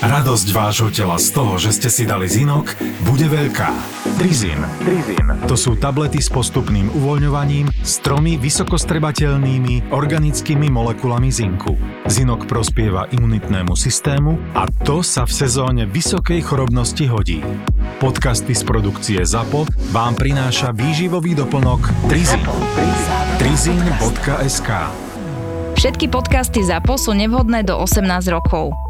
Radosť vášho tela z toho, že ste si dali zinok, bude veľká. Trizin. Trizin. To sú tablety s postupným uvoľňovaním s tromi vysokostrebateľnými organickými molekulami zinku. Zinok prospieva imunitnému systému a to sa v sezóne vysokej chorobnosti hodí. Podcasty z produkcie ZAPO vám prináša výživový doplnok Trizin. Trizin.sk Všetky podcasty ZAPO sú nevhodné do 18 rokov.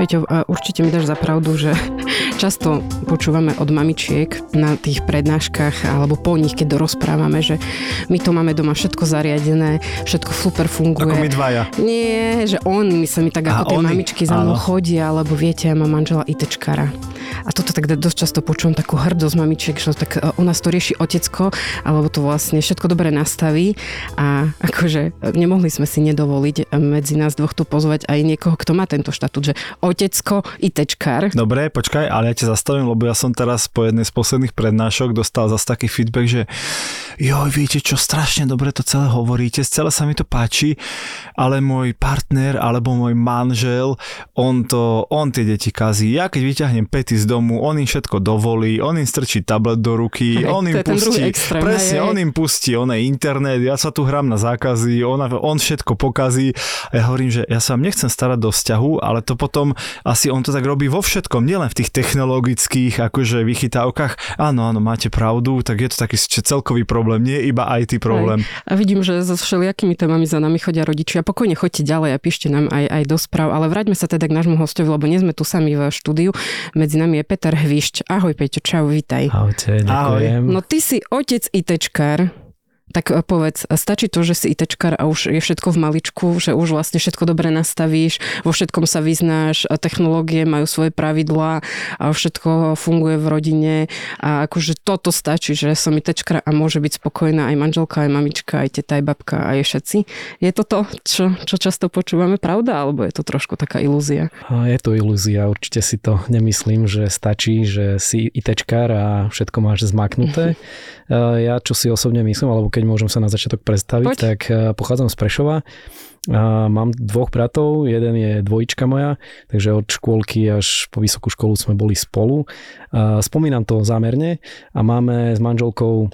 Peťo, určite mi dáš za pravdu, že často počúvame od mamičiek na tých prednáškach alebo po nich, keď dorozprávame, že my to máme doma všetko zariadené, všetko super funguje. Ako my dvaja. Nie, že on, sa mi tak ako A tie oni, mamičky za mnou chodia, alebo viete, ja mám manžela ITčkara. A toto tak dosť často počujem takú hrdosť mamičiek, že tak e, u nás to rieši otecko, alebo to vlastne všetko dobre nastaví a akože nemohli sme si nedovoliť medzi nás dvoch tu pozvať aj niekoho, kto má tento štatút, že otecko, ITčkar. Dobre, počkaj, ale ja ťa zastavím, lebo ja som teraz po jednej z posledných prednášok dostal zase taký feedback, že joj, viete čo, strašne dobre to celé hovoríte, celé sa mi to páči, ale môj partner alebo môj manžel, on to, on tie deti kazí. Ja keď vyťahnem pety domu, on im všetko dovolí, on im strčí tablet do ruky, Hej, on im pustí, extrém, presne, hej. on im pustí, on je internet, ja sa tu hrám na zákazy, on, on všetko pokazí a ja hovorím, že ja sa vám nechcem starať do vzťahu, ale to potom asi on to tak robí vo všetkom, nielen v tých technologických akože vychytávkach. Áno, áno, máte pravdu, tak je to taký celkový problém, nie iba IT problém. A vidím, že so všelijakými témami za nami chodia rodičia. Pokojne choďte ďalej a píšte nám aj, aj do správ. Ale vráťme sa teda k nášmu hostovi, lebo nie sme tu sami v štúdiu. Medzi nami je Peter Hvišť. Ahoj Peťo, čau, vítaj. Ahojte, ďakujem. No ty si otec ITčkár. Tak e, povedz, stačí to, že si ITčkár a už je všetko v maličku, že už vlastne všetko dobre nastavíš, vo všetkom sa vyznáš, technológie majú svoje pravidlá a všetko funguje v rodine a akože toto stačí, že som ITčkár a môže byť spokojná aj manželka, aj mamička, aj teta, aj babka, aj všetci. Je to to, čo, čo často počúvame, pravda, alebo je to trošku taká ilúzia? Je to ilúzia, určite si to nemyslím, že stačí, že si ITčkár a všetko máš zmaknuté. E, Ja čo si osobne myslím, alebo keď môžem sa na začiatok predstaviť, Poď. tak e, pochádzam z Prešova. A mám dvoch bratov, jeden je dvojička moja, takže od škôlky až po vysokú školu sme boli spolu. A Spomínam to zámerne a máme s manželkou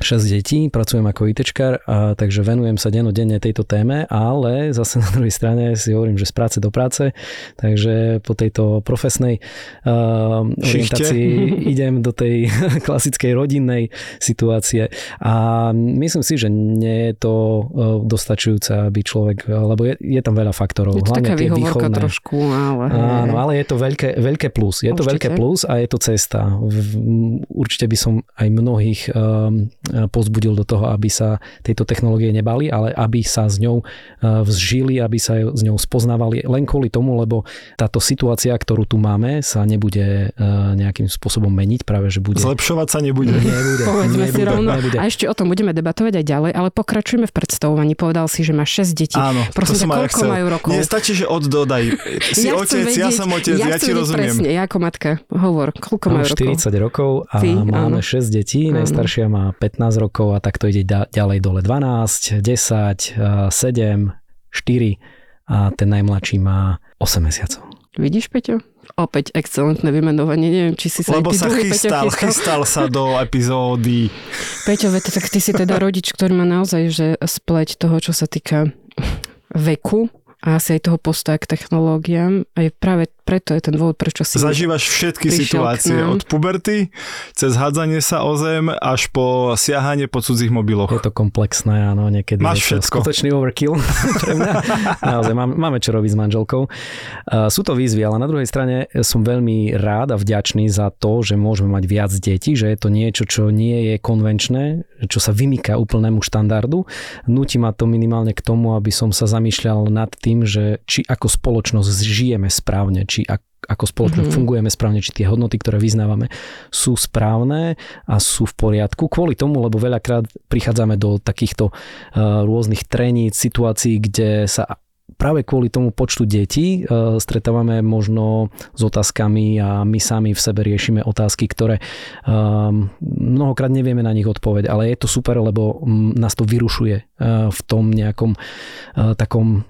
6 detí, pracujem ako ITčkár, a takže venujem sa denodenne tejto téme, ale zase na druhej strane si hovorím, že z práce do práce, takže po tejto profesnej uh, Šichte. orientácii idem do tej klasickej rodinnej situácie a myslím si, že nie je to uh, dostačujúce, aby človek, lebo je, je tam veľa faktorov, Je to taká hlavne tie výhovorka výchovné. trošku, ale... Áno, ale je to veľké, veľké plus. Je to Určite. veľké plus a je to cesta. V- Určite by som aj mnohých um, pozbudil do toho, aby sa tejto technológie nebali, ale aby sa s ňou uh, vzžili, aby sa s ňou spoznávali len kvôli tomu, lebo táto situácia, ktorú tu máme, sa nebude uh, nejakým spôsobom meniť, práve že bude... Zlepšovať sa nebude. Nebude, Povedzme si nebude, rovno. nebude. A ešte o tom budeme debatovať aj ďalej, ale pokračujeme v predstavovaní. Povedal si, že máš 6 detí. Áno, Prosím to som ťa, koľko chcel. majú rokov? Nie, stačí, že od dodaj. Si Ja otec, ja vedieť- som otec, ja, chcem ti rozumiem. Presne, ja ako matka. Hovor, koľko majú rokov? 40 rokov a Ty, máme áno. 6 detí. Najstaršia má 15 rokov a takto ide da- ďalej dole 12, 10, a 7, 4 a ten najmladší má 8 mesiacov. Vidíš, Peťo? Opäť excelentné vymenovanie. Neviem, či si sa Lebo sa druhý, Peťo, chystal, chystal sa do epizódy. Peťo, veď, tak ty si teda rodič, ktorý má naozaj že spleť toho, čo sa týka veku a asi aj toho postoja k technológiám. A je práve preto je ten dôvod, prečo si... Zažívaš všetky situácie od puberty, cez hádzanie sa o zem, až po siahanie po cudzích mobiloch. Je to komplexné, áno, niekedy Máš je to všetko. skutočný overkill pre mňa. Naozaj, máme, máme čo robiť s manželkou. Uh, sú to výzvy, ale na druhej strane som veľmi rád a vďačný za to, že môžeme mať viac detí, že je to niečo, čo nie je konvenčné, čo sa vymýka úplnému štandardu. Nutí ma to minimálne k tomu, aby som sa zamýšľal nad tým, že či ako spoločnosť žijeme správne, či ak, ako spoločnosť Mhm. fungujeme správne, či tie hodnoty, ktoré vyznávame, sú správne a sú v poriadku. Kvôli tomu, lebo veľakrát prichádzame do takýchto uh, rôznych treníc, situácií, kde sa práve kvôli tomu počtu detí e, stretávame možno s otázkami a my sami v sebe riešime otázky, ktoré e, mnohokrát nevieme na nich odpoveď, ale je to super, lebo m, nás to vyrušuje e, v tom nejakom e, takom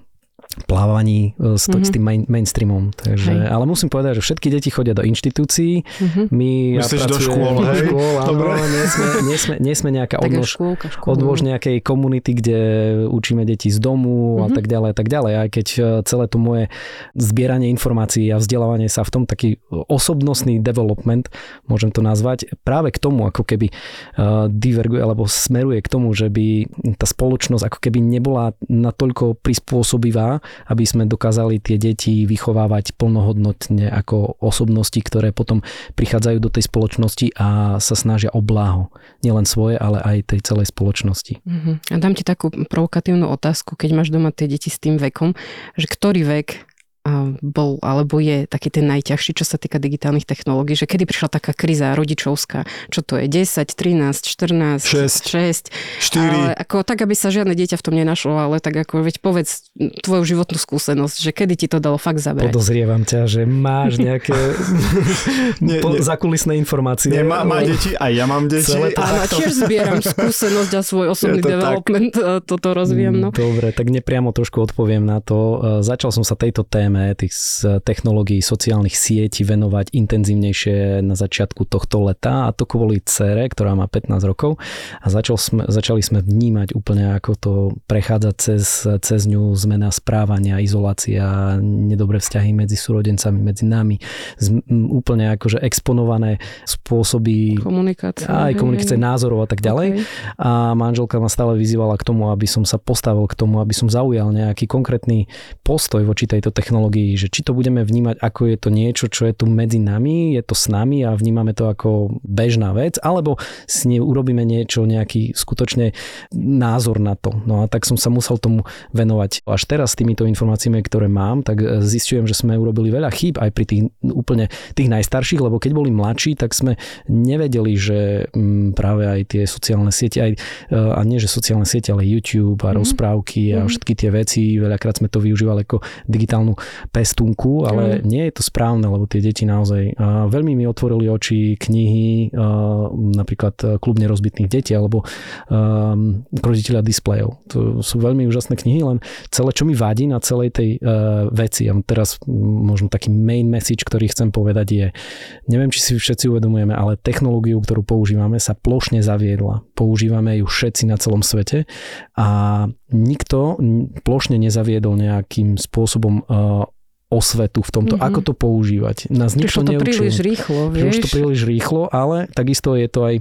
plávaní e, s, mm-hmm. s tým main, mainstreamom. Takže, ale musím povedať, že všetky deti chodia do inštitúcií. Mm-hmm. My Myslíš ja do škôl, hej? Škôl, áno, nie, sme, nie, sme, nie sme nejaká odlož, škôlka, odlož nejakej komunity, kde učíme deti z domu mm-hmm. a tak ďalej a tak ďalej. Aj keď e, celé to moje zbieranie informácií a vzdelávanie sa v tom taký osobnostný development, môžem to nazvať, práve k tomu ako keby uh, diverguje alebo smeruje k tomu, že by tá spoločnosť ako keby nebola natoľko prispôsobivá aby sme dokázali tie deti vychovávať plnohodnotne ako osobnosti, ktoré potom prichádzajú do tej spoločnosti a sa snažia o bláho. Nielen svoje, ale aj tej celej spoločnosti. Uh-huh. A dám ti takú provokatívnu otázku, keď máš doma tie deti s tým vekom, že ktorý vek bol alebo je taký ten najťažší, čo sa týka digitálnych technológií, že kedy prišla taká kríza rodičovská, čo to je 10, 13, 14, 6, 6 4. Ale ako tak, aby sa žiadne dieťa v tom nenašlo, ale tak ako veď povedz tvoju životnú skúsenosť, že kedy ti to dalo fakt zaberať. Podozrievam ťa, že máš nejaké nie, nie. zakulisné informácie. Nie, má, má deti, aj ja mám deti. Celé to Áno, tiež zbieram skúsenosť a svoj osobný to development, tak. toto rozvíjam. No. Dobre, tak nepriamo trošku odpoviem na to. Začal som sa tejto téme budeme tých technológií sociálnych sietí venovať intenzívnejšie na začiatku tohto leta a to kvôli cere, ktorá má 15 rokov a začal sme, začali sme vnímať úplne ako to prechádza cez, cez ňu zmena správania, izolácia, nedobré vzťahy medzi súrodencami, medzi nami, z, úplne akože exponované spôsoby komunikácie, aj komunikácie názorov a tak ďalej. Okay. A manželka ma stále vyzývala k tomu, aby som sa postavil k tomu, aby som zaujal nejaký konkrétny postoj voči tejto technológii technológií, že či to budeme vnímať ako je to niečo, čo je tu medzi nami, je to s nami a vnímame to ako bežná vec, alebo si ne urobíme niečo, nejaký skutočne názor na to. No a tak som sa musel tomu venovať. Až teraz s týmito informáciami, ktoré mám, tak zistujem, že sme urobili veľa chýb aj pri tých úplne tých najstarších, lebo keď boli mladší, tak sme nevedeli, že mm, práve aj tie sociálne siete, aj, e, a nie že sociálne siete, ale YouTube a mm. rozprávky a mhm. všetky tie veci, veľakrát sme to využívali ako digitálnu pestúnku, ale mm. nie je to správne, lebo tie deti naozaj uh, veľmi mi otvorili oči knihy, uh, napríklad uh, Klub nerozbitných detí alebo um, Krotiteľa displejov. To sú veľmi úžasné knihy, len celé, čo mi vadí na celej tej uh, veci, a teraz možno taký main message, ktorý chcem povedať je, neviem, či si všetci uvedomujeme, ale technológiu, ktorú používame, sa plošne zaviedla. Používame ju všetci na celom svete a nikto plošne nezaviedol nejakým spôsobom uh, osvetu v tomto, mm-hmm. ako to používať. Nás nikto to neučil. príliš rýchlo, vieš? Prišlo to príliš rýchlo, ale takisto je to aj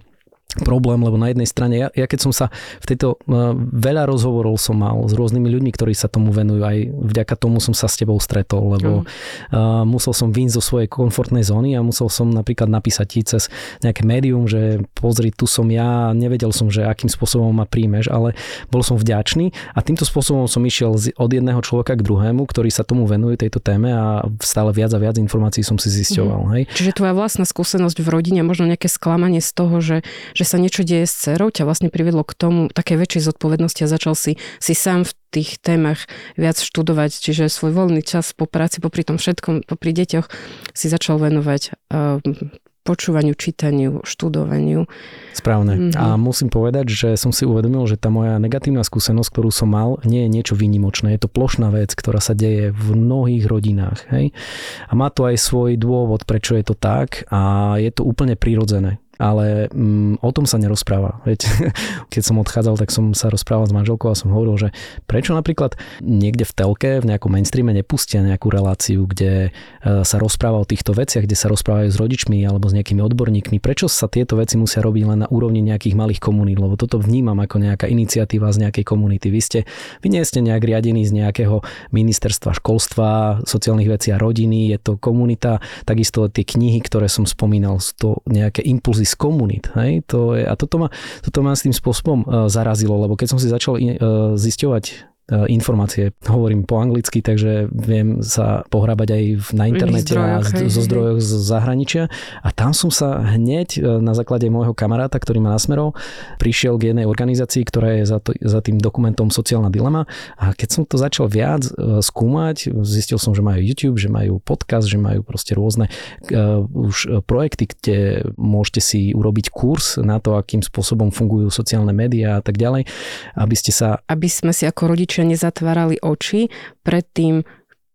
problém, lebo na jednej strane, ja, ja keď som sa v tejto, uh, veľa rozhovorov som mal s rôznymi ľuďmi, ktorí sa tomu venujú, aj vďaka tomu som sa s tebou stretol, lebo mm. uh, musel som vyjsť zo svojej komfortnej zóny a musel som napríklad napísať ti cez nejaké médium, že pozri, tu som ja, nevedel som, že akým spôsobom ma príjmeš, ale bol som vďačný a týmto spôsobom som išiel od jedného človeka k druhému, ktorý sa tomu venuje tejto téme a stále viac a viac informácií som si zisťoval. Mm. Hej. Čiže tvoja vlastná skúsenosť v rodine, možno nejaké sklamanie z toho, že, že sa niečo deje s dcerou, ťa vlastne privedlo k tomu také väčšej zodpovednosti a začal si, si sám v tých témach viac študovať, čiže svoj voľný čas po práci, popri tom všetkom, popri deťoch si začal venovať uh, počúvaniu, čítaniu, študovaniu. Správne. Mm-hmm. A musím povedať, že som si uvedomil, že tá moja negatívna skúsenosť, ktorú som mal, nie je niečo výnimočné. Je to plošná vec, ktorá sa deje v mnohých rodinách. Hej? A má to aj svoj dôvod, prečo je to tak a je to úplne prirodzené ale mm, o tom sa nerozpráva. Veď, keď som odchádzal, tak som sa rozprával s manželkou a som hovoril, že prečo napríklad niekde v telke, v nejakom mainstreame nepustia nejakú reláciu, kde e, sa rozpráva o týchto veciach, kde sa rozprávajú s rodičmi alebo s nejakými odborníkmi. Prečo sa tieto veci musia robiť len na úrovni nejakých malých komunít? Lebo toto vnímam ako nejaká iniciatíva z nejakej komunity. Vy ste, vy nie ste nejak riadení z nejakého ministerstva školstva, sociálnych vecí a rodiny, je to komunita, takisto tie knihy, ktoré som spomínal, sú to nejaké impulzy z komunít. Hej? To je, a toto ma, toto ma s tým spôsobom uh, zarazilo, lebo keď som si začal uh, zisťovať informácie. Hovorím po anglicky, takže viem sa pohrábať aj na internete zdrojoch, a zo zdrojov z zahraničia. A tam som sa hneď na základe môjho kamaráta, ktorý ma nasmerol, prišiel k jednej organizácii, ktorá je za, to, za tým dokumentom Sociálna dilema. A keď som to začal viac skúmať, zistil som, že majú YouTube, že majú podcast, že majú proste rôzne uh, už projekty, kde môžete si urobiť kurz na to, akým spôsobom fungujú sociálne médiá a tak ďalej, aby ste sa... Aby sme si ako rodičia nezatvárali oči pred tým,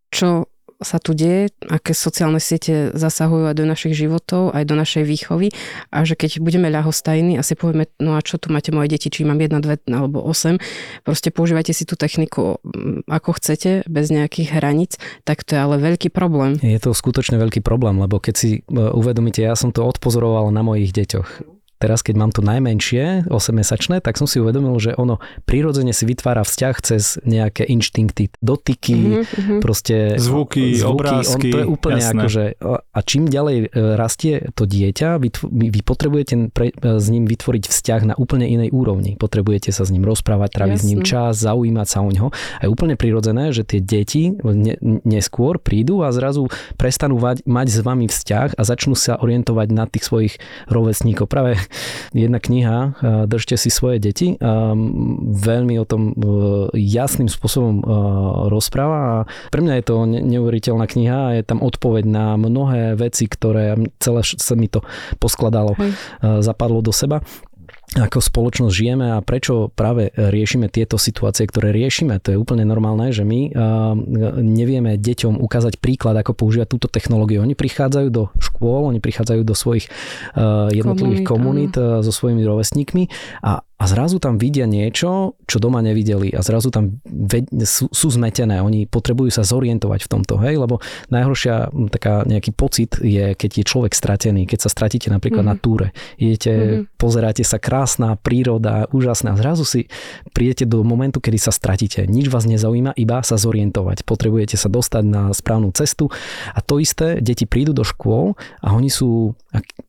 čo sa tu deje, aké sociálne siete zasahujú aj do našich životov, aj do našej výchovy a že keď budeme ľahostajní a si povieme, no a čo tu máte moje deti, či mám jedna, dve alebo osem, proste používajte si tú techniku mm, ako chcete, bez nejakých hraníc, tak to je ale veľký problém. Je to skutočne veľký problém, lebo keď si e, uvedomíte, ja som to odpozoroval na mojich deťoch Teraz, keď mám to najmenšie, 8-mesačné, tak som si uvedomil, že ono prirodzene si vytvára vzťah cez nejaké inštinkty, dotyky, mm-hmm. proste zvuky, zvuky obrázky. On, to je úplne jasné. že, a čím ďalej e, rastie to dieťa, vy, vy potrebujete pre, e, s ním vytvoriť vzťah na úplne inej úrovni. Potrebujete sa s ním rozprávať, tráviť s ním čas, zaujímať sa o neho. A je úplne prirodzené, že tie deti ne, neskôr prídu a zrazu prestanú mať, mať s vami vzťah a začnú sa orientovať na tých svojich rovesníkov. Práve jedna kniha Držte si svoje deti veľmi o tom e, jasným spôsobom rozpráva a pre mňa je to neuveriteľná kniha a je tam odpoveď na mnohé veci, ktoré celé sa mi to poskladalo, Hej. Zapadlo do seba ako spoločnosť žijeme a prečo práve riešime tieto situácie, ktoré riešime. To je úplne normálne, že my nevieme deťom ukázať príklad, ako používať túto technológiu. Oni prichádzajú do škôl, oni prichádzajú do svojich jednotlivých komunít, komunít so svojimi rovesníkmi a a zrazu tam vidia niečo, čo doma nevideli a zrazu tam ved- sú, sú zmetené. Oni potrebujú sa zorientovať v tomto, hej, lebo najhoršia taká nejaký pocit je, keď je človek stratený, keď sa stratíte napríklad mm-hmm. na túre. Idete, mm-hmm. pozeráte sa, krásna príroda, úžasná. Zrazu si prídete do momentu, kedy sa stratíte. Nič vás nezaujíma, iba sa zorientovať. Potrebujete sa dostať na správnu cestu a to isté, deti prídu do škôl a oni sú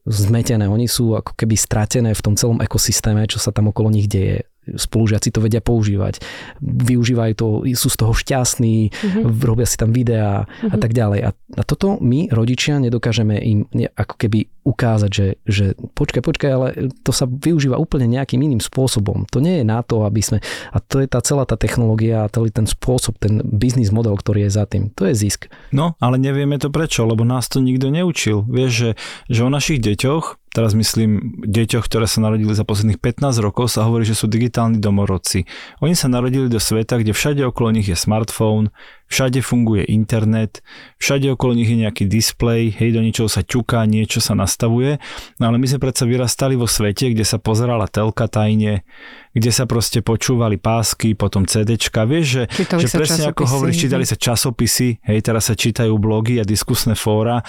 zmetené, oni sú ako keby stratené v tom celom ekosystéme, čo sa tam okolo nich deje spolužiaci to vedia používať. Využívajú to, sú z toho šťastní, mm-hmm. robia si tam videá mm-hmm. a mhm. tak ďalej. A, a toto my, rodičia, nedokážeme im ako keby ukázať, že, že počkaj, počkaj, ale to sa využíva úplne nejakým iným spôsobom. To nie je na to, aby sme... A to je tá celá tá technológia a celý ten spôsob, ten biznis model, ktorý je za tým. To je zisk. No, ale nevieme to prečo, lebo nás to nikto neučil. Vieš, že, že o našich deťoch teraz myslím, deťoch, ktoré sa narodili za posledných 15 rokov, sa hovorí, že sú digitálni domorodci. Oni sa narodili do sveta, kde všade okolo nich je smartfón, všade funguje internet, všade okolo nich je nejaký displej, hej, do ničoho sa ťuká, niečo sa nastavuje, no ale my sme predsa vyrastali vo svete, kde sa pozerala telka tajne, kde sa proste počúvali pásky, potom CDčka, vieš, že, že presne ako hovoríš, čítali sa časopisy, hej, teraz sa čítajú blogy a diskusné fóra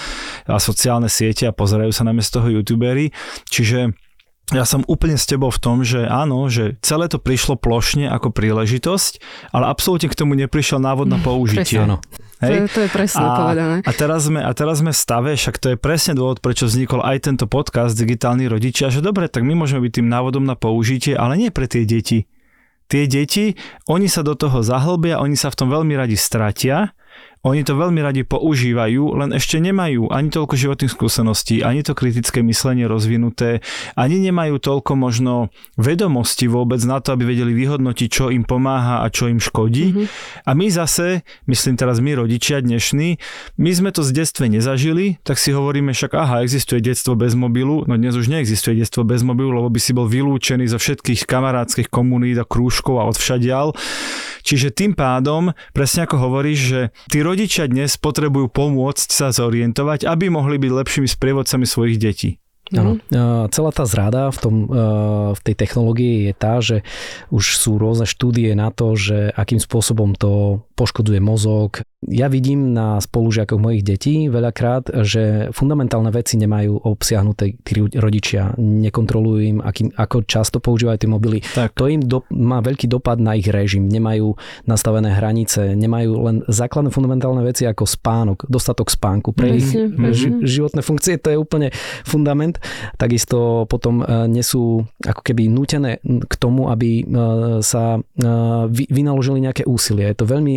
a sociálne siete a pozerajú sa namiesto toho youtubery, čiže ja som úplne s tebou v tom, že áno, že celé to prišlo plošne ako príležitosť, ale absolútne k tomu neprišiel návod na použitie. Presne. Hej? To, je, to je presne a, povedané. A teraz, sme, a teraz sme v stave, však to je presne dôvod, prečo vznikol aj tento podcast Digitálni rodičia, že dobre, tak my môžeme byť tým návodom na použitie, ale nie pre tie deti. Tie deti, oni sa do toho zahlbia, oni sa v tom veľmi radi stratia oni to veľmi radi používajú, len ešte nemajú ani toľko životných skúseností, ani to kritické myslenie rozvinuté, ani nemajú toľko možno vedomosti vôbec na to, aby vedeli vyhodnotiť, čo im pomáha a čo im škodí. Mm-hmm. A my zase, myslím teraz my rodičia dnešní, my sme to z detstve nezažili, tak si hovoríme však, aha, existuje detstvo bez mobilu, no dnes už neexistuje detstvo bez mobilu, lebo by si bol vylúčený zo všetkých kamarádskych komunít a krúžkov a odvšadial. Čiže tým pádom, presne ako hovoríš, že tí rodičia dnes potrebujú pomôcť sa zorientovať, aby mohli byť lepšími sprievodcami svojich detí. Áno. Mm. Celá tá zrada v, tom, v tej technológii je tá, že už sú rôzne štúdie na to, že akým spôsobom to poškodzuje mozog, ja vidím na spolužiakoch mojich detí veľakrát, že fundamentálne veci nemajú obsiahnuté tí rodičia. Nekontrolujú im, akým, ako často používajú tie mobily. Tak. To im do, má veľký dopad na ich režim. Nemajú nastavené hranice, nemajú len základné fundamentálne veci ako spánok, dostatok spánku. Pre ich mm-hmm. životné funkcie to je úplne fundament. Takisto potom e, nesú ako keby nutené k tomu, aby e, sa vynaložili nejaké úsilie. Je to veľmi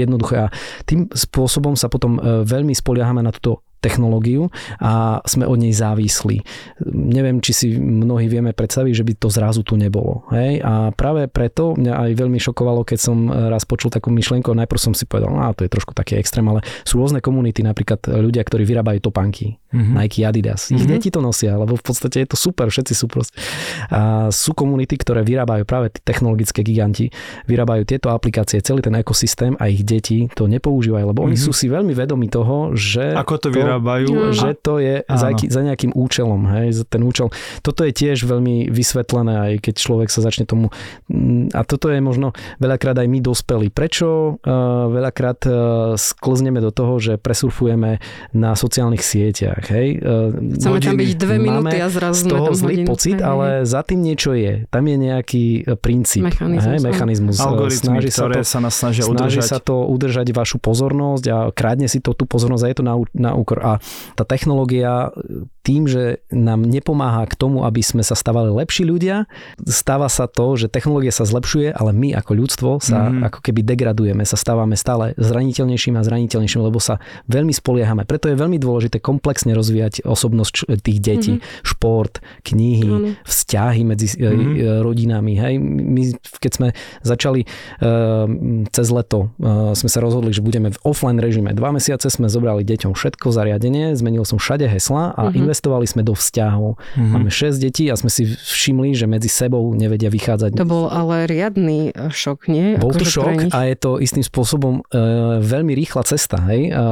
jednoduché a tým spôsobom sa potom veľmi spoliahame na túto technológiu a sme od nej závislí. Neviem, či si mnohí vieme predstaviť, že by to zrazu tu nebolo. Hej? A práve preto mňa aj veľmi šokovalo, keď som raz počul takú myšlienku, najprv som si povedal, no to je trošku taký extrém, ale sú rôzne komunity, napríklad ľudia, ktorí vyrábajú topánky, mm-hmm. Nike, Adidas. Ich mm-hmm. deti to nosia, lebo v podstate je to super, všetci sú proste. A sú komunity, ktoré vyrábajú práve tí technologické giganti, vyrábajú tieto aplikácie, celý ten ekosystém a ich deti to nepoužívajú, lebo mm-hmm. oni mhm. sú si veľmi vedomi toho, že Ako to, to vyrábajú. Že to je za, za nejakým účelom. Hej, ten účel. Toto je tiež veľmi vysvetlené, aj keď človek sa začne tomu... Mm, a toto je možno veľakrát aj my dospeli. Prečo uh, veľakrát uh, sklzneme do toho, že presurfujeme na sociálnych sieťach? Hej? Uh, Chceme tam byť dve minúty a zrazu z toho zlý hodinu. pocit, hej. ale za tým niečo je. Tam je nejaký princíp. Mechanizmus. Hej, mechanizmus. Algoritmy, snaží ktoré sa, to, sa nás snažia snaží udržať. sa to udržať vašu pozornosť a krádne si to tú pozornosť a je to na, na úkor a tá technológia tým, že nám nepomáha k tomu, aby sme sa stávali lepší ľudia, stáva sa to, že technológia sa zlepšuje, ale my ako ľudstvo sa mm. ako keby degradujeme, sa stávame stále zraniteľnejším a zraniteľnejším, lebo sa veľmi spoliehame. Preto je veľmi dôležité komplexne rozvíjať osobnosť tých detí, mm. šport, knihy, mm. vzťahy medzi mm. rodinami. Hej. My, keď sme začali uh, cez leto, uh, sme sa rozhodli, že budeme v offline režime. Dva mesiace sme zobrali deťom všetko zariadenie, zmenil som všade hesla a mm-hmm investovali sme do vzťahov. Mm-hmm. Máme 6 detí a sme si všimli, že medzi sebou nevedia vychádzať. To bol ale riadny e, šok, nie? Bol to šok a je to istým spôsobom e, veľmi rýchla cesta, hej? E,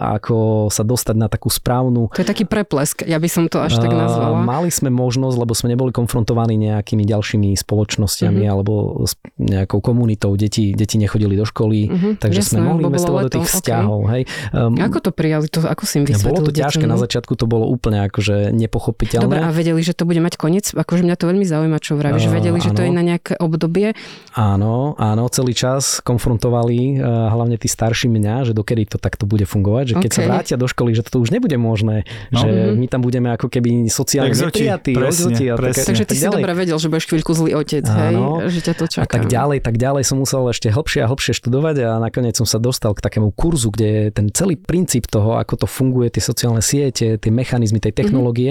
ako sa dostať na takú správnu... To je taký preplesk, ja by som to až tak e, nazvala. Mali sme možnosť, lebo sme neboli konfrontovaní nejakými ďalšími spoločnosťami mm-hmm. alebo s nejakou komunitou. Deti, deti nechodili do školy, mm-hmm, takže jasné, sme mohli investovať do tých okay. vzťahov. Hej? Um, ako to prijali? To, ako si im Bolo to ťažké, na začiatku to bolo úplne akože nepochopiteľné. Dobre, a vedeli, že to bude mať koniec? Akože mňa to veľmi zaujíma, čo vravíš. Uh, vedeli, áno. že to je na nejaké obdobie? Áno, áno, celý čas konfrontovali uh, hlavne tí starší mňa, že dokedy to takto bude fungovať, že keď okay. sa vrátia do školy, že to už nebude možné, no. že mm-hmm. my tam budeme ako keby sociálne neprijatí, presne. Takže ty tak si ďalej. dobre vedel, že budeš chvíľku zlý otec, áno. hej? Že ťa to čaká. A tak ďalej, tak ďalej som musel ešte hlbšie a hlbšie študovať a nakoniec som sa dostal k takému kurzu, kde je ten celý princíp toho, ako to funguje, tie sociálne siete, tie mechanizmy tej mhm. technológie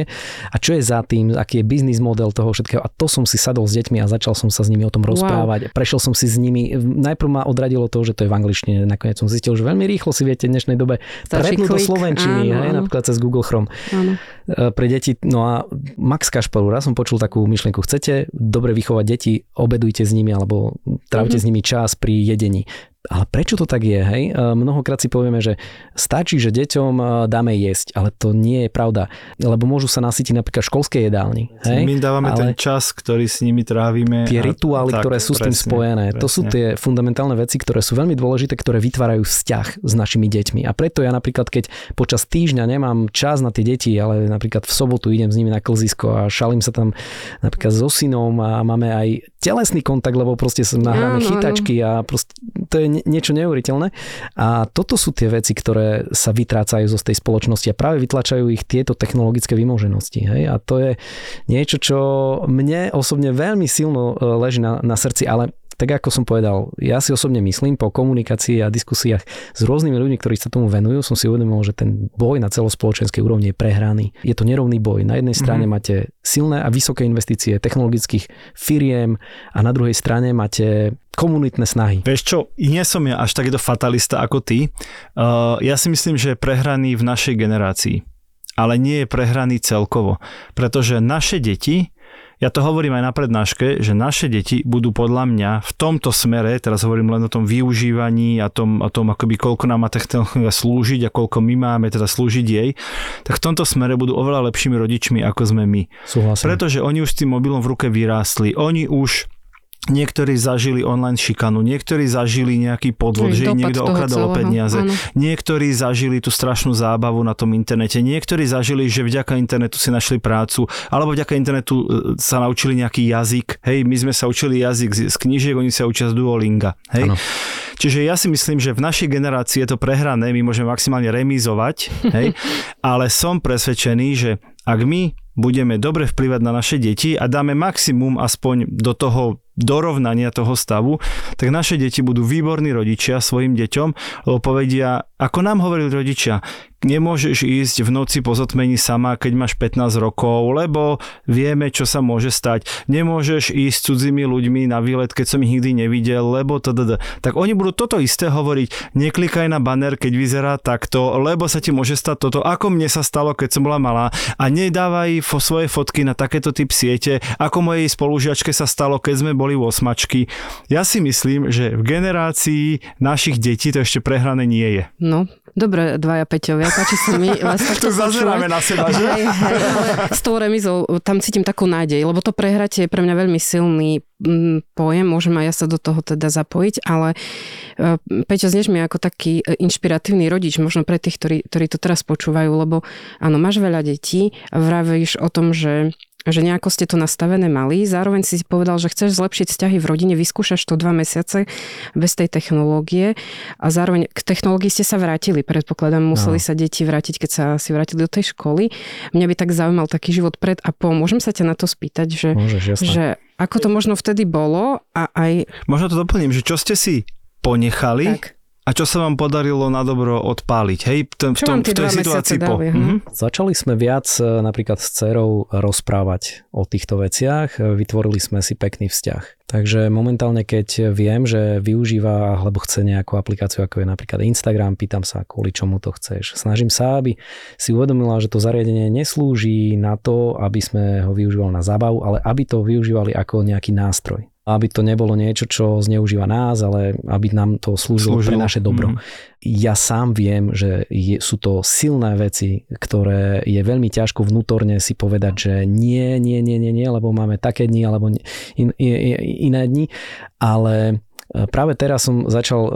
a čo je za tým, aký je biznis model toho všetkého. A to som si sadol s deťmi a začal som sa s nimi o tom rozprávať. Wow. Prešiel som si s nimi, najprv ma odradilo to, že to je v angličtine. Nakoniec som zistil, že veľmi rýchlo si viete v dnešnej dobe prepnúť do slovenčiny, áno, hej, napríklad cez Google Chrome. Áno. E, pre deti, no a Max Kašparu, raz som počul takú myšlienku, chcete dobre vychovať deti, obedujte s nimi alebo trávite mm-hmm. s nimi čas pri jedení. Ale prečo to tak je? Hej? E, mnohokrát si povieme, že stačí, že deťom e, dáme jesť, ale to nie je pravda, lebo môžu sa nasytiť napríklad školské jedálni. Hej? My dávame ale ten čas, ktorý s nimi trávime. Tie rituály, tak, ktoré sú presne, s tým spojené, presne. to sú tie fundamentálne veci, ktoré sú veľmi dôležité, ktoré vytvárajú vzťah s našimi deťmi. A preto ja napríklad, keď počas týždňa nemám čas na tie deti, ale napríklad v sobotu idem s nimi na klzisko a šalím sa tam napríklad so synom a máme aj telesný kontakt, lebo proste nahráme chytačky a proste to je niečo neuveriteľné. A toto sú tie veci, ktoré sa vytrácajú zo tej spoločnosti a práve vytlačajú ich tieto technologické vymoženosti. Hej? A to je niečo, čo mne osobne veľmi silno e, leží na, na srdci, ale tak ako som povedal, ja si osobne myslím, po komunikácii a diskusiách s rôznymi ľuďmi, ktorí sa tomu venujú, som si uvedomil, že ten boj na celospoločenskej úrovni je prehraný. Je to nerovný boj. Na jednej strane mm-hmm. máte silné a vysoké investície technologických firiem a na druhej strane máte komunitné snahy. Vieš čo, nie som ja až takýto fatalista ako ty. Uh, ja si myslím, že je prehraný v našej generácii ale nie je prehraný celkovo. Pretože naše deti ja to hovorím aj na prednáške, že naše deti budú podľa mňa v tomto smere, teraz hovorím len o tom využívaní a tom, o tom akoby koľko nám má technológia slúžiť a koľko my máme teda slúžiť jej, tak v tomto smere budú oveľa lepšími rodičmi, ako sme my. Súhlasím. Pretože oni už s tým mobilom v ruke vyrástli. Oni už Niektorí zažili online šikanu, niektorí zažili nejaký podvod, Hej, že im niekto okradol o celého, peniaze. áno. Niektorí zažili tú strašnú zábavu na tom internete. Niektorí zažili, že vďaka internetu si našli prácu, alebo vďaka internetu e, sa naučili nejaký jazyk. Hej, my sme sa učili jazyk z, z knížiek, oni sa učia z Duolinga. Hej. Áno. Čiže ja si myslím, že v našej generácii je to prehrané, my môžeme maximálne remizovať, hej, ale som presvedčený, že ak my budeme dobre vplyvať na naše deti a dáme maximum aspoň do toho dorovnania toho stavu, tak naše deti budú výborní rodičia svojim deťom, lebo povedia, ako nám hovorili rodičia, nemôžeš ísť v noci po zotmení sama, keď máš 15 rokov, lebo vieme, čo sa môže stať. Nemôžeš ísť s cudzími ľuďmi na výlet, keď som ich nikdy nevidel, lebo to Tak oni budú toto isté hovoriť, neklikaj na banner, keď vyzerá takto, lebo sa ti môže stať toto, ako mne sa stalo, keď som bola malá a nedávaj fo svoje fotky na takéto typ siete, ako mojej spolužiačke sa stalo, keď sme boli v osmačky. Ja si myslím, že v generácii našich detí to ešte prehrané nie je. No, dobre, dvaja Peťovia, páči sa mi vás Tu zazeráme na seba, že? Hej, hej, ale s tou remizou tam cítim takú nádej, lebo to prehratie je pre mňa veľmi silný mm, pojem, môžem aj ja sa do toho teda zapojiť, ale e, Peťo, znieš mi ako taký e, inšpiratívny rodič, možno pre tých, ktorí, ktorí to teraz počúvajú, lebo áno, máš veľa detí, vravíš o tom, že že nejako ste to nastavené mali. Zároveň si povedal, že chceš zlepšiť vzťahy v rodine, vyskúšaš to dva mesiace bez tej technológie a zároveň k technológii ste sa vrátili. Predpokladám, museli No. sa deti vrátiť, keď sa si vrátili do tej školy. Mňa by tak zaujímal taký život pred a po. Môžem sa ťa na to spýtať, že, Môžeš, že ako to možno vtedy bolo a aj Možno to doplním, že čo ste si ponechali tak. A čo sa vám podarilo na dobro odpáliť, hej, v, tom, v, tom, v tej situácii po. dali? Mhm. Začali sme viac e, napríklad s dcerou rozprávať o týchto veciach, E, vytvorili sme si pekný vzťah. Takže momentálne, keď viem, že využíva alebo chce nejakú aplikáciu, ako je napríklad Instagram, pýtam sa, kvôli čomu to chceš. Snažím sa, aby si uvedomila, že to zariadenie neslúži na to, aby sme ho využívali na zábavu, ale aby to využívali ako nejaký nástroj. Aby to nebolo niečo, čo zneužíva nás, ale aby nám to slúžilo, Slúžilo. pre naše dobro. Mhm. Ja sám viem, že je, sú to silné veci, ktoré je veľmi ťažko vnútorne si povedať, že nie, nie, nie, nie, nie, lebo máme také dni alebo in, in, in, iné dni, ale práve teraz som začal uh,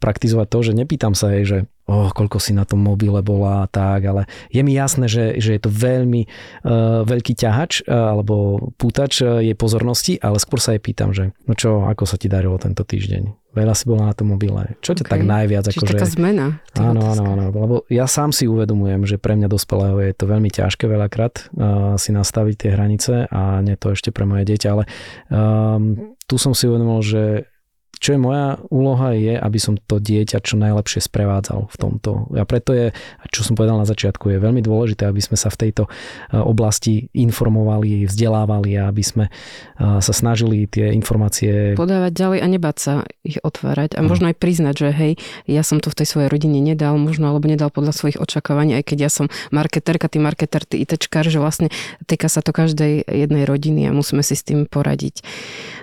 praktizovať to, že nepýtam sa jej, že oh, koľko si na tom mobile bola a tak, ale je mi jasné, že, že je to veľmi uh, veľký ťahač uh, alebo pútač uh, jej pozornosti, ale skôr sa jej pýtam, že no čo, ako sa ti darilo tento týždeň? Veľa si bola na tom mobile. Čo ťa Ok. tak najviac Čiže akože... taká zmena. v tých Áno, áno, áno, lebo ja sám si uvedomujem, že pre mňa dospelého je to veľmi ťažké veľakrát uh, si nastaviť tie hranice a nie to ešte pre moje dieťa, ale um, tu som si uvedomil, že čo je moja úloha je, aby som to dieťa čo najlepšie sprevádzal v tomto. A preto je, čo som povedal na začiatku, je veľmi dôležité, aby sme sa v tejto uh, oblasti informovali, vzdelávali a aby sme uh, sa snažili tie informácie podávať ďalej a nebáť sa ich otvárať a možno aj priznať, že hej, ja som to v tej svojej rodine nedal, možno alebo nedal podľa svojich očakávaní, aj keď ja som marketerka, ty marketer, ty ITčkár, že vlastne týka sa to každej jednej rodiny a musíme si s tým poradiť.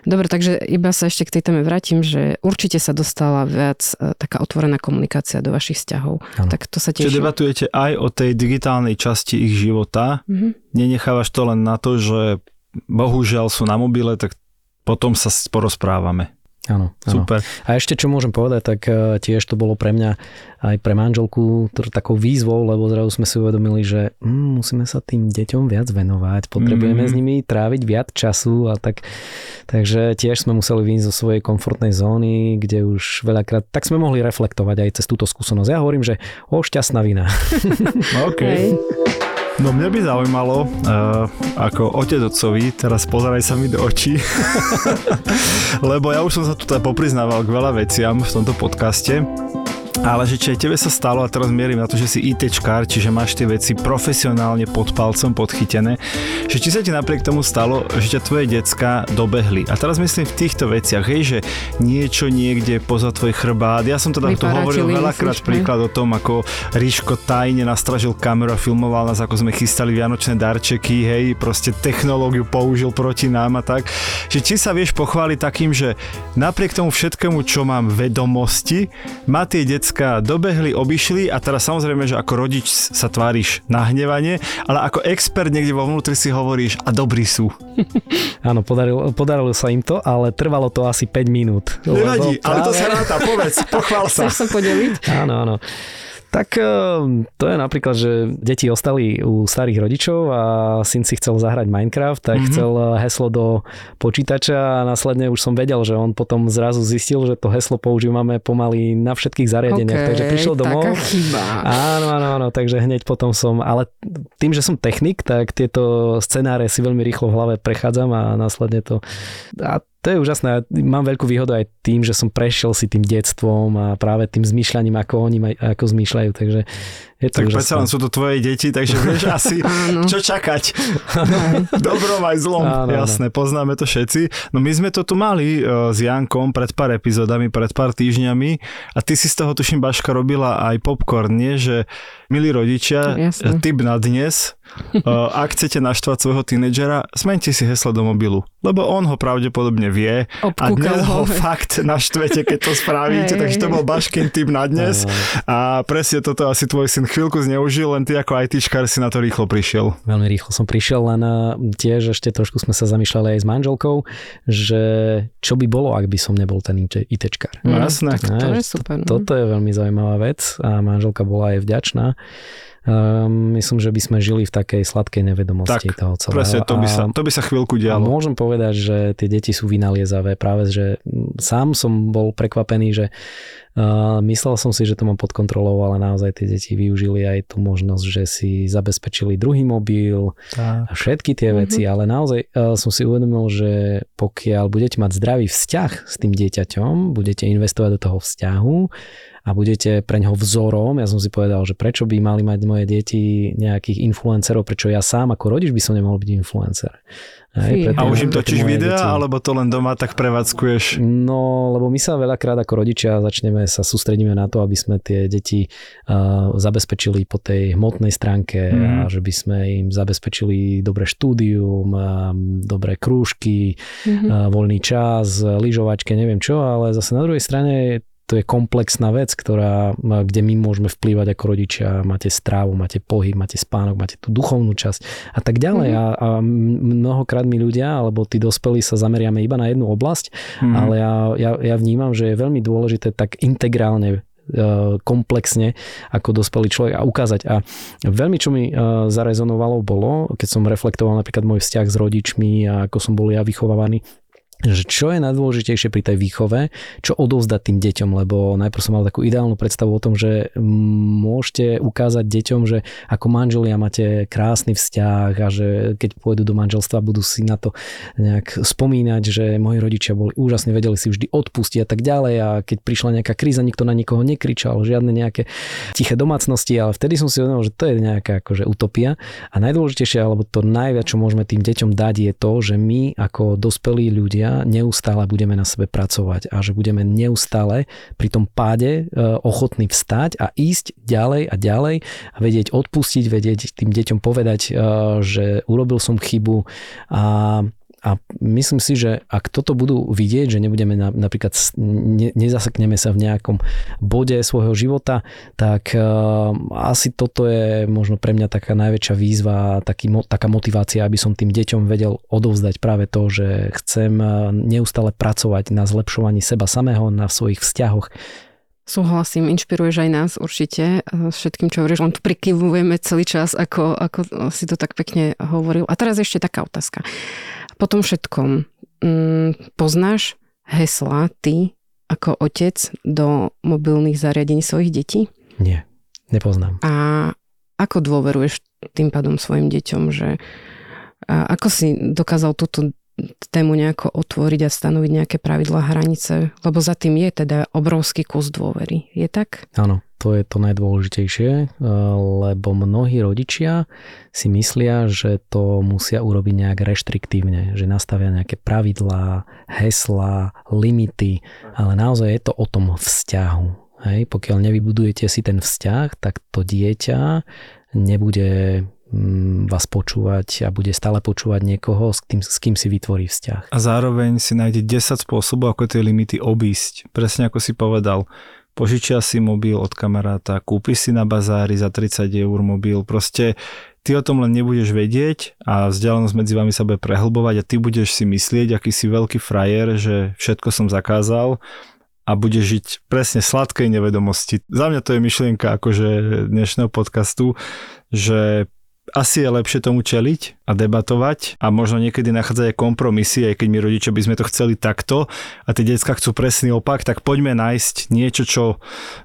Dobre, takže iba sa ešte k tej téme vrátim, že určite sa dostala viac e, taká otvorená komunikácia do vašich vzťahov. Áno. Tak to sa Čiže teším. debatujete aj o tej digitálnej časti ich života. Mhm. Nenechávaš to len na to, že bohužiaľ sú na mobile, tak potom sa s- porozprávame. Áno, áno. Super. A ešte čo môžem povedať, tak eh, tiež to bolo pre mňa aj pre manželku takou výzvou, lebo zrazu sme si uvedomili, že mm, musíme sa tým deťom viac venovať, potrebujeme Mhm. s nimi tráviť viac času a tak. Takže tiež sme museli vyjsť zo svojej komfortnej zóny, kde už veľakrát, tak sme mohli reflektovať aj cez túto skúsenosť. Ja hovorím, že o šťastná vina. OK. No mňa by zaujímalo, uh, ako otec otcovi, teraz pozeraj sa mi do očí, lebo ja už som sa tu teda popriznával k veľa veciam v tomto podcaste, ale že či aj tebe sa stalo, a teraz mierim na to, že si ITčkár, čiže máš tie veci profesionálne pod palcom podchytené, že či sa ti napriek tomu stalo, že ťa tvoje decka dobehli. A teraz myslím v týchto veciach, hej, že niečo niekde poza tvoj chrbát. Ja som teda tu hovoril veľakrát príklad o tom, ako Ríško tajne nastražil kameru a filmoval nás, ako sme chystali vianočné darčeky, hej, proste technológiu použil proti nám a tak. Že či sa vieš pochváliť takým, že napriek tomu všetkému, čo mám vedomosti, ma tie decka decka dobehli, obišli a teraz samozrejme, že ako rodič sa tváriš nahnevanie, ale ako expert niekde vo vnútri si hovoríš a dobrí sú. Áno, podarilo, podarilo sa im to, ale trvalo to asi 5 minút. Nevadí, ale to sa ráta, povedz, pochvál sa. Chceš sa podeliť? Áno, áno. Tak ehm, to je napríklad, že deti ostali u starých rodičov a syn si chcel zahrať Minecraft, tak mm-hmm. chcel eh, heslo do počítača a následne už som vedel, že on potom zrazu zistil, že to heslo používame pomaly na všetkých zariadeniach. Okay, takže prišiel domov. Taká chyba. Áno, áno, áno, takže hneď potom som, ale tým, že som technik, tak tieto scenáre si veľmi rýchlo v hlave prechádzam a následne to... A to je úžasné. Mám veľkú výhodu aj tým, že som prešiel si tým detstvom a práve tým zmýšľaním, ako oni maj, ako zmýšľajú. Takže je to tak predsa len sú to tvoje deti, takže vieš asi, čo čakať. Dobrom aj zlom. Áno, Jasné, poznáme to všetci. No my sme to tu mali uh, s Jankom pred pár epizódami, pred pár týždňami. A ty si z toho, tuším, Baška robila aj popcorn, nie? Že milí rodičia, Jasne. tip na dnes, uh, ak chcete naštvať svojho tínedžera, zmente si heslo do mobilu, lebo on ho pravdepodobne vie. Obkúkal a dnes ho, fakt naštvete, keď to spravíte, takže to bol Baškin tip na dnes. A presne toto asi tvoj syn chvíľku zneužil, len ty ako ITčkar si na to rýchlo prišiel. Veľmi rýchlo som prišiel, len eh, tiež ešte trošku sme sa zamýšľali aj s manželkou, že čo by bolo, ak by som nebol ten ITčkar. No jasné. Tak to je super. No. Toto je veľmi zaujímavá vec a manželka bola aj vďačná. Um, myslím, že by sme žili v takej sladkej nevedomosti tak, toho celého. Presne, to by, sa, to by sa chvíľku dialo. A môžem povedať, že tie deti sú vynaliezavé. Práve, že sám som bol prekvapený, že uh, myslel som si, že to mám pod kontrolou, ale naozaj tie deti využili aj tú možnosť, že si zabezpečili druhý mobil tak. a všetky tie uh-huh. veci, ale naozaj uh, som si uvedomil, že pokiaľ budete mať zdravý vzťah s tým dieťaťom, budete investovať do toho vzťahu, a budete pre ňoho vzorom. Ja som si povedal, že prečo by mali mať moje deti nejakých influencerov, prečo ja sám ako rodič by som nemohol byť influencer. Hej, a už im točíš videa, deti. alebo to len doma tak prevádzkuješ? No, lebo my sa veľakrát ako rodičia začneme sa sústredíme na to, aby sme tie deti uh, zabezpečili po tej hmotnej stránke mm. a že by sme im zabezpečili dobré štúdium, uh, dobré krúžky, mm-hmm. uh, voľný čas, lyžovačke, neviem čo, ale zase na druhej strane to je komplexná vec, ktorá, kde my môžeme vplývať ako rodičia. Máte strávu, máte pohyb, máte spánok, máte tú duchovnú časť a tak ďalej. Mm-hmm. A, a mnohokrát my ľudia, alebo tí dospelí sa zameriame iba na jednu oblasť, mm-hmm. ale ja, ja, ja vnímam, že je veľmi dôležité tak integrálne e, komplexne ako dospelý človek a ukázať. A veľmi, čo mi e, zarezonovalo, bolo, keď som reflektoval napríklad môj vzťah s rodičmi a ako som bol ja vychovávaný, že čo je najdôležitejšie pri tej výchove, čo odovzdať tým deťom, lebo najprv som mal takú ideálnu predstavu o tom, že môžete ukázať deťom, že ako manželia máte krásny vzťah a že keď pôjdu do manželstva, budú si na to nejak spomínať, že moji rodičia boli úžasne, vedeli si vždy odpustiť a tak ďalej. A keď prišla nejaká kríza, nikto na nikoho nekričal, žiadne nejaké tiché domácnosti, ale vtedy som si uvedomil, že to je nejaká akože utopia. A najdôležitejšie, alebo to najviac, čo môžeme tým deťom dať je to, že my ako dospelí ľudia neustále budeme na sebe pracovať a že budeme neustále pri tom páde e, ochotní vstať a ísť ďalej a ďalej a vedieť odpustiť, vedieť tým deťom povedať, e, že urobil som chybu a a myslím si, že ak toto budú vidieť, že nebudeme na, napríklad, ne, nezasekneme sa v nejakom bode svojho života, tak uh, asi toto je možno pre mňa taká najväčšia výzva, taký, taká motivácia, aby som tým deťom vedel odovzdať práve to, že chcem uh, neustále pracovať na zlepšovaní seba samého, na svojich vzťahoch, Súhlasím, inšpiruješ aj nás určite uh, všetkým, čo hovoríš, len tu prikyvujeme celý čas, ako, ako si to tak pekne hovoril. A teraz ešte taká otázka. Po tom všetkom mm, poznáš hesla ty ako otec do mobilných zariadení svojich detí? Nie, nepoznám. A ako dôveruješ tým pádom svojim deťom, že a ako si dokázal túto tému nejako otvoriť a stanoviť nejaké pravidlá hranice, lebo za tým je teda obrovský kus dôvery. Je tak? Áno, to je to najdôležitejšie, eh, lebo mnohí rodičia si myslia, že to musia urobiť nejak reštriktívne, že nastavia nejaké pravidlá, hesla, limity, ale naozaj je to o tom vzťahu. Hej, pokiaľ nevybudujete si ten vzťah, tak to dieťa nebude vás počúvať a bude stále počúvať niekoho, s kým, s kým si vytvorí vzťah. A zároveň si nájde 10 spôsobov, ako tie limity obísť. Presne ako si povedal. požičia si mobil od kamaráta, kúpi si na bazári za 30 eur mobil, proste ty o tom len nebudeš vedieť a vzdialenosť medzi vami sa bude prehlbovať a ty budeš si myslieť, aký si veľký frajer, že všetko som zakázal a budeš žiť presne sladkej nevedomosti. Za mňa to je myšlienka akože dnešného podcastu, že asi je lepšie tomu čeliť a debatovať a možno niekedy nachádzať aj kompromisy, aj keď my rodičia by sme to chceli takto a tie decka chcú presný opak, tak poďme nájsť niečo, čo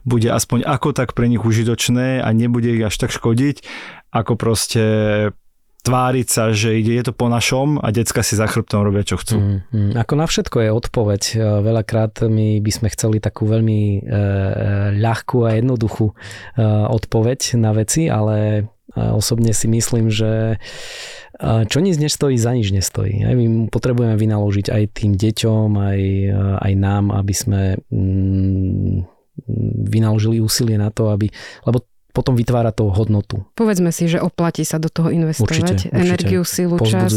bude aspoň ako tak pre nich užitočné a nebude ich až tak škodiť, ako proste tváriť sa, že ide, je to po našom a decka si za chrbtom robia, čo chcú. Mm, mm. Ako na všetko je odpoveď. E, veľakrát my by sme chceli takú veľmi e, e ľahkú a jednoduchú e, odpoveď na veci, ale osobne si myslím, že čo nič nestojí, za nič nestojí. My potrebujeme vynaložiť aj tým deťom, aj, aj nám, aby sme mm, vynaložili úsilie na to, aby, lebo potom vytvára to hodnotu. Povedzme si, že oplatí sa do toho investovať určite, energiu, určite. silu, čas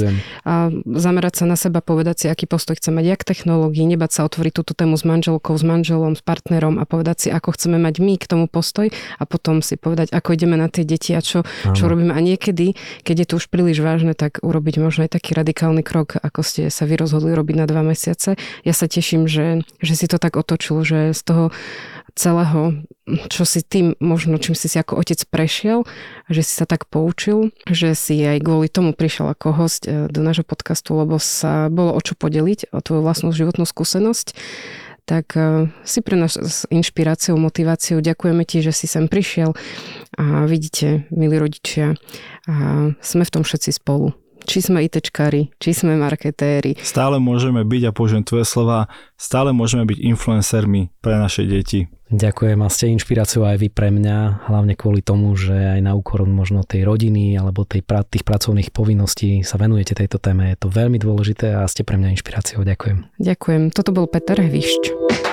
a zamerať sa na seba, povedať si, aký postoj chce mať, jak technológií, nebať sa otvoriť túto tému s manželkou, s manželom, s partnerom a povedať si, ako chceme mať my k tomu postoj a potom si povedať, ako ideme na tie deti a čo, čo robíme. A niekedy, keď je to už príliš vážne, tak urobiť možno aj taký radikálny krok, ako ste sa vy rozhodli robiť na dva mesiace. Ja sa teším, že, že si to tak otočil, že z toho celého, čo si tým možno, čím si si ako otec prešiel, že si sa tak poučil, že si aj kvôli tomu prišiel ako host e, do nášho podcastu, lebo sa bolo o čo podeliť, o tvoju vlastnú životnú skúsenosť tak e, si pre nás s inšpiráciou, motiváciou. Ďakujeme ti, že si sem prišiel a vidíte, milí rodičia, a sme v tom všetci spolu či sme ITčkári, či sme marketéri. Stále môžeme byť, a použijem tvoje slova, stále môžeme byť influencermi pre naše deti. Ďakujem a ste inšpiráciou aj vy pre mňa, hlavne kvôli tomu, že aj na úkor možno tej rodiny alebo tej, tých pracovných povinností sa venujete tejto téme. Je to veľmi dôležité a ste pre mňa inšpiráciou. Ďakujem. Ďakujem. Toto bol Peter Hvišť.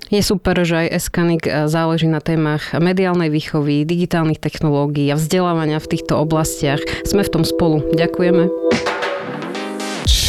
Je super, že aj Eskanik eh, záleží na témach mediálnej výchovy, digitálnych technológií a vzdelávania v týchto oblastiach. Sme v tom spolu. Ďakujeme.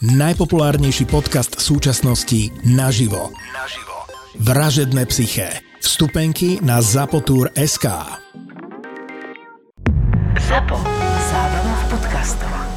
najpopulárnejší podcast súčasnosti naživo. Naživo. Vražedné psyché. Vstupenky na Zapotur.sk Zapo. Zábrná v podcastovách.